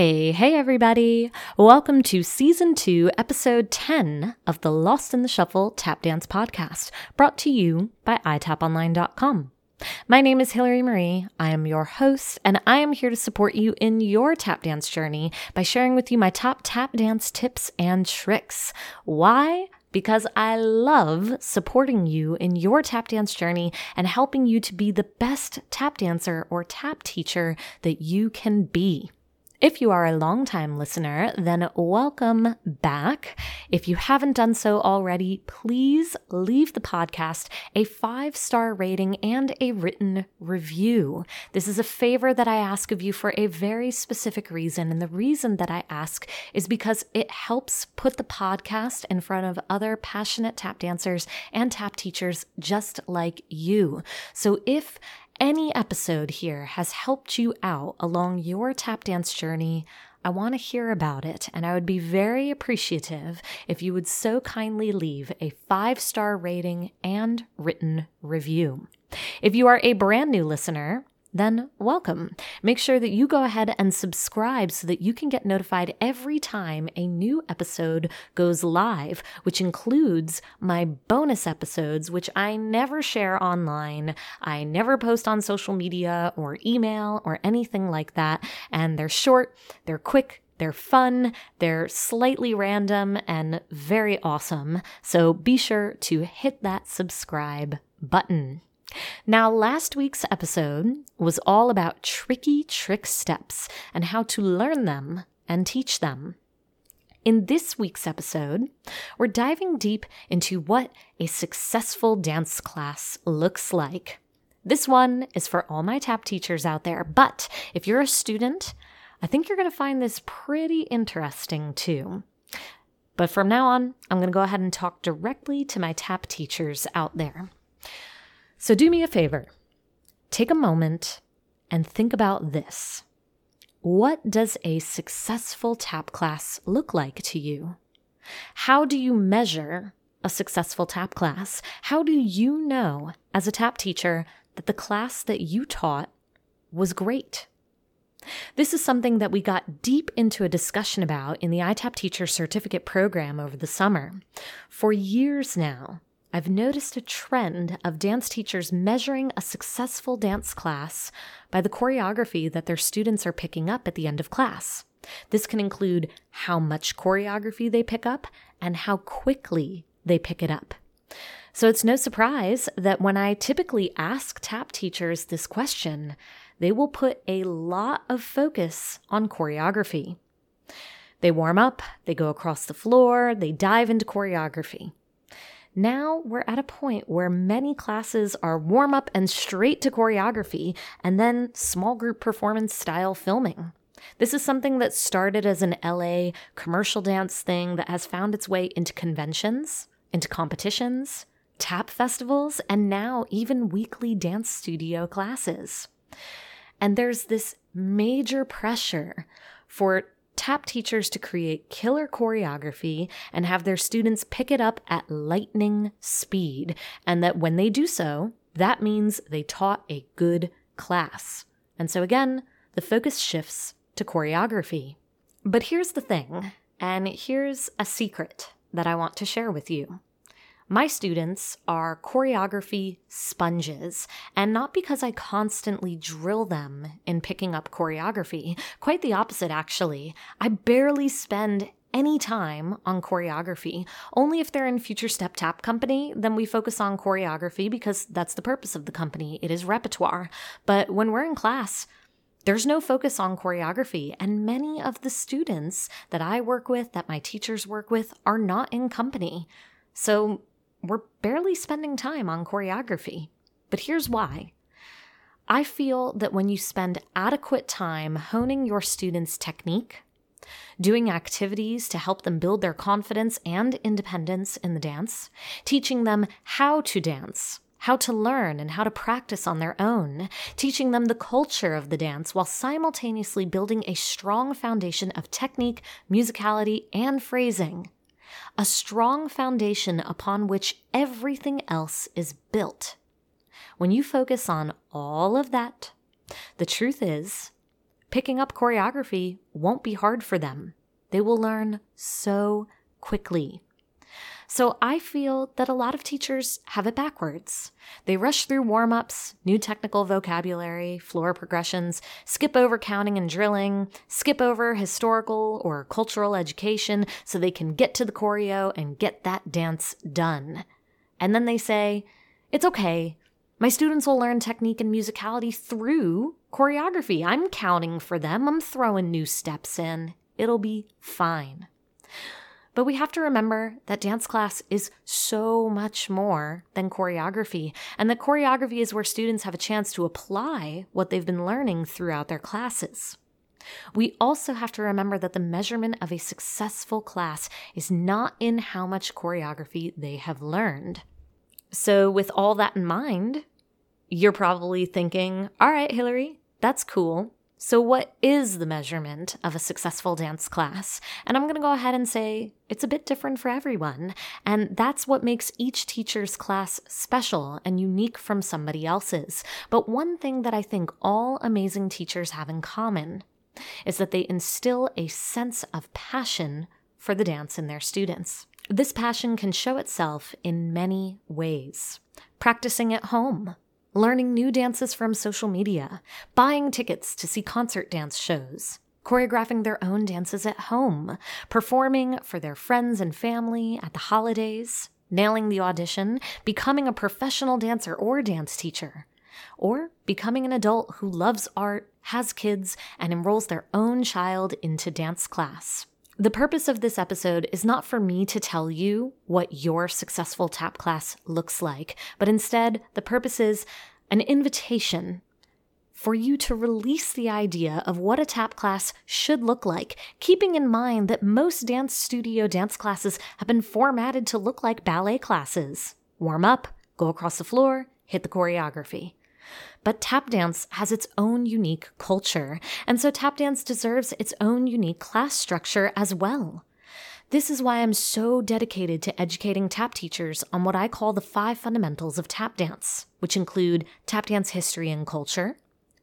Hey, hey, everybody! Welcome to Season 2, Episode 10 of the Lost in the Shuffle Tap Dance Podcast, brought to you by iTapOnline.com. My name is Hillary Marie. I am your host, and I am here to support you in your tap dance journey by sharing with you my top tap dance tips and tricks. Why? Because I love supporting you in your tap dance journey and helping you to be the best tap dancer or tap teacher that you can be. If you are a longtime listener, then welcome back. If you haven't done so already, please leave the podcast a five star rating and a written review. This is a favor that I ask of you for a very specific reason. And the reason that I ask is because it helps put the podcast in front of other passionate tap dancers and tap teachers just like you. So if any episode here has helped you out along your tap dance journey, I want to hear about it, and I would be very appreciative if you would so kindly leave a five star rating and written review. If you are a brand new listener, then welcome. Make sure that you go ahead and subscribe so that you can get notified every time a new episode goes live, which includes my bonus episodes, which I never share online. I never post on social media or email or anything like that. And they're short, they're quick, they're fun, they're slightly random, and very awesome. So be sure to hit that subscribe button. Now, last week's episode was all about tricky trick steps and how to learn them and teach them. In this week's episode, we're diving deep into what a successful dance class looks like. This one is for all my tap teachers out there, but if you're a student, I think you're going to find this pretty interesting too. But from now on, I'm going to go ahead and talk directly to my tap teachers out there. So do me a favor take a moment and think about this. What does a successful tap class look like to you? How do you measure a successful tap class? How do you know, as a tap teacher, that the class that you taught was great? This is something that we got deep into a discussion about in the iTap Teacher Certificate program over the summer. For years now, I've noticed a trend of dance teachers measuring a successful dance class by the choreography that their students are picking up at the end of class. This can include how much choreography they pick up and how quickly they pick it up. So it's no surprise that when I typically ask tap teachers this question, they will put a lot of focus on choreography. They warm up, they go across the floor, they dive into choreography. Now we're at a point where many classes are warm up and straight to choreography and then small group performance style filming. This is something that started as an LA commercial dance thing that has found its way into conventions, into competitions, tap festivals, and now even weekly dance studio classes. And there's this major pressure for tap teachers to create killer choreography and have their students pick it up at lightning speed, and that when they do so, that means they taught a good class. And so again, the focus shifts to choreography. But here's the thing, and here's a secret that I want to share with you. My students are choreography sponges, and not because I constantly drill them in picking up choreography. Quite the opposite, actually. I barely spend any time on choreography. Only if they're in Future Step Tap Company, then we focus on choreography because that's the purpose of the company. It is repertoire. But when we're in class, there's no focus on choreography, and many of the students that I work with, that my teachers work with, are not in company. So we're barely spending time on choreography. But here's why. I feel that when you spend adequate time honing your students' technique, doing activities to help them build their confidence and independence in the dance, teaching them how to dance, how to learn and how to practice on their own, teaching them the culture of the dance while simultaneously building a strong foundation of technique, musicality, and phrasing a strong foundation upon which everything else is built. When you focus on all of that, the truth is, picking up choreography won't be hard for them. They will learn so quickly. So I feel that a lot of teachers have it backwards. They rush through warm ups, new technical vocabulary, floor progressions, skip over counting and drilling, skip over historical or cultural education so they can get to the choreo and get that dance done. And then they say, it's okay. My students will learn technique and musicality through choreography. I'm counting for them. I'm throwing new steps in. It'll be fine. But we have to remember that dance class is so much more than choreography, and that choreography is where students have a chance to apply what they've been learning throughout their classes. We also have to remember that the measurement of a successful class is not in how much choreography they have learned. So, with all that in mind, you're probably thinking, all right, Hillary, that's cool. So, what is the measurement of a successful dance class? And I'm going to go ahead and say it's a bit different for everyone. And that's what makes each teacher's class special and unique from somebody else's. But one thing that I think all amazing teachers have in common is that they instill a sense of passion for the dance in their students. This passion can show itself in many ways. Practicing at home, learning new dances from social media, buying tickets to see concert dance shows, choreographing their own dances at home, performing for their friends and family at the holidays, nailing the audition, becoming a professional dancer or dance teacher, or becoming an adult who loves art, has kids, and enrolls their own child into dance class. The purpose of this episode is not for me to tell you what your successful tap class looks like, but instead, the purpose is an invitation for you to release the idea of what a tap class should look like, keeping in mind that most dance studio dance classes have been formatted to look like ballet classes. Warm up, go across the floor, hit the choreography. But tap dance has its own unique culture, and so tap dance deserves its own unique class structure as well. This is why I'm so dedicated to educating tap teachers on what I call the five fundamentals of tap dance, which include tap dance history and culture,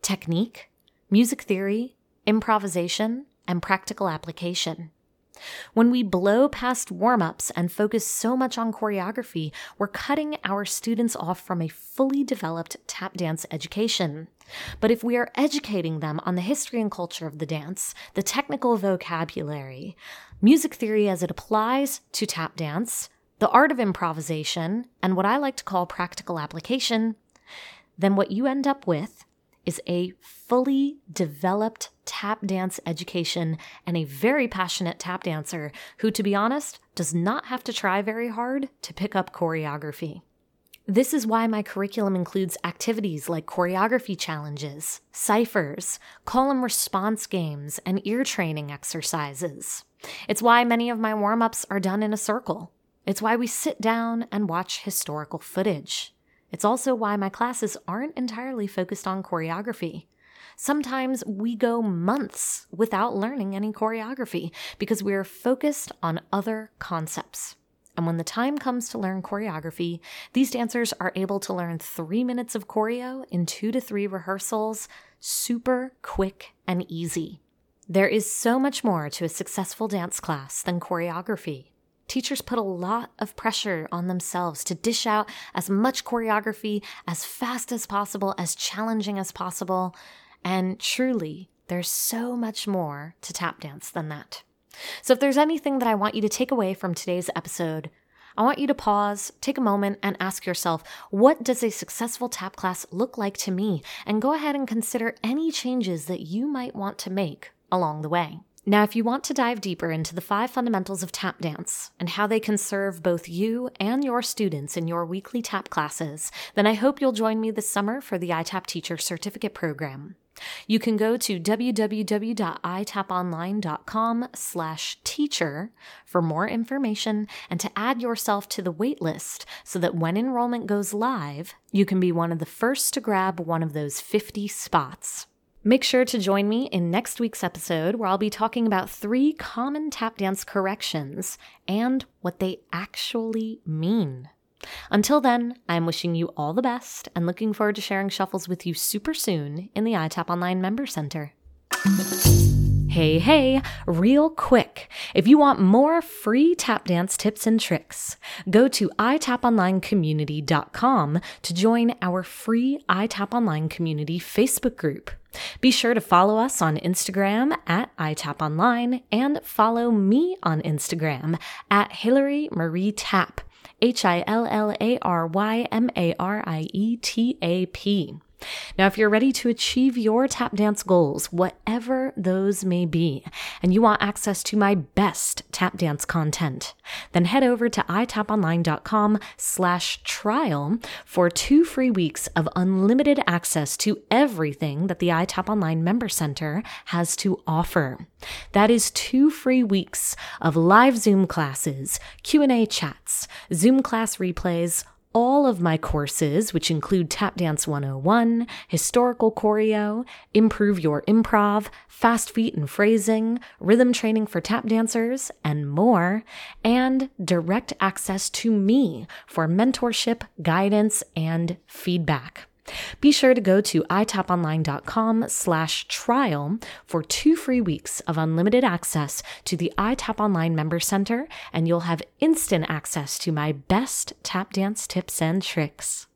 technique, music theory, improvisation, and practical application. When we blow past warm ups and focus so much on choreography, we're cutting our students off from a fully developed tap dance education. But if we are educating them on the history and culture of the dance, the technical vocabulary, music theory as it applies to tap dance, the art of improvisation, and what I like to call practical application, then what you end up with is a fully developed tap dance education and a very passionate tap dancer who, to be honest, does not have to try very hard to pick up choreography. This is why my curriculum includes activities like choreography challenges, ciphers, call and response games, and ear training exercises. It's why many of my warm ups are done in a circle. It's why we sit down and watch historical footage. It's also why my classes aren't entirely focused on choreography. Sometimes we go months without learning any choreography because we are focused on other concepts. And when the time comes to learn choreography, these dancers are able to learn three minutes of choreo in two to three rehearsals super quick and easy. There is so much more to a successful dance class than choreography. Teachers put a lot of pressure on themselves to dish out as much choreography as fast as possible, as challenging as possible. And truly, there's so much more to tap dance than that. So, if there's anything that I want you to take away from today's episode, I want you to pause, take a moment, and ask yourself, what does a successful tap class look like to me? And go ahead and consider any changes that you might want to make along the way. Now, if you want to dive deeper into the five fundamentals of tap dance and how they can serve both you and your students in your weekly tap classes, then I hope you'll join me this summer for the iTap Teacher Certificate Program. You can go to www.itaponline.com slash teacher for more information and to add yourself to the waitlist so that when enrollment goes live, you can be one of the first to grab one of those 50 spots. Make sure to join me in next week's episode where I'll be talking about three common tap dance corrections and what they actually mean. Until then, I'm wishing you all the best and looking forward to sharing shuffles with you super soon in the iTap Online Member Center. Hey, hey, real quick. If you want more free tap dance tips and tricks, go to itaponlinecommunity.com to join our free iTap Online Community Facebook group. Be sure to follow us on Instagram at itaponline and follow me on Instagram at Hillary Marie Tap. H I L L A R Y M A R I E T A P. Now, if you're ready to achieve your tap dance goals, whatever those may be, and you want access to my best tap dance content, then head over to itaponline.com slash trial for two free weeks of unlimited access to everything that the iTap Online Member Center has to offer. That is two free weeks of live Zoom classes, Q&A chats, Zoom class replays, all of my courses, which include Tap Dance 101, Historical Choreo, Improve Your Improv, Fast Feet and Phrasing, Rhythm Training for Tap Dancers, and more, and direct access to me for mentorship, guidance, and feedback. Be sure to go to itaponline.com slash trial for two free weeks of unlimited access to the iTap Online Member Center, and you'll have instant access to my best tap dance tips and tricks.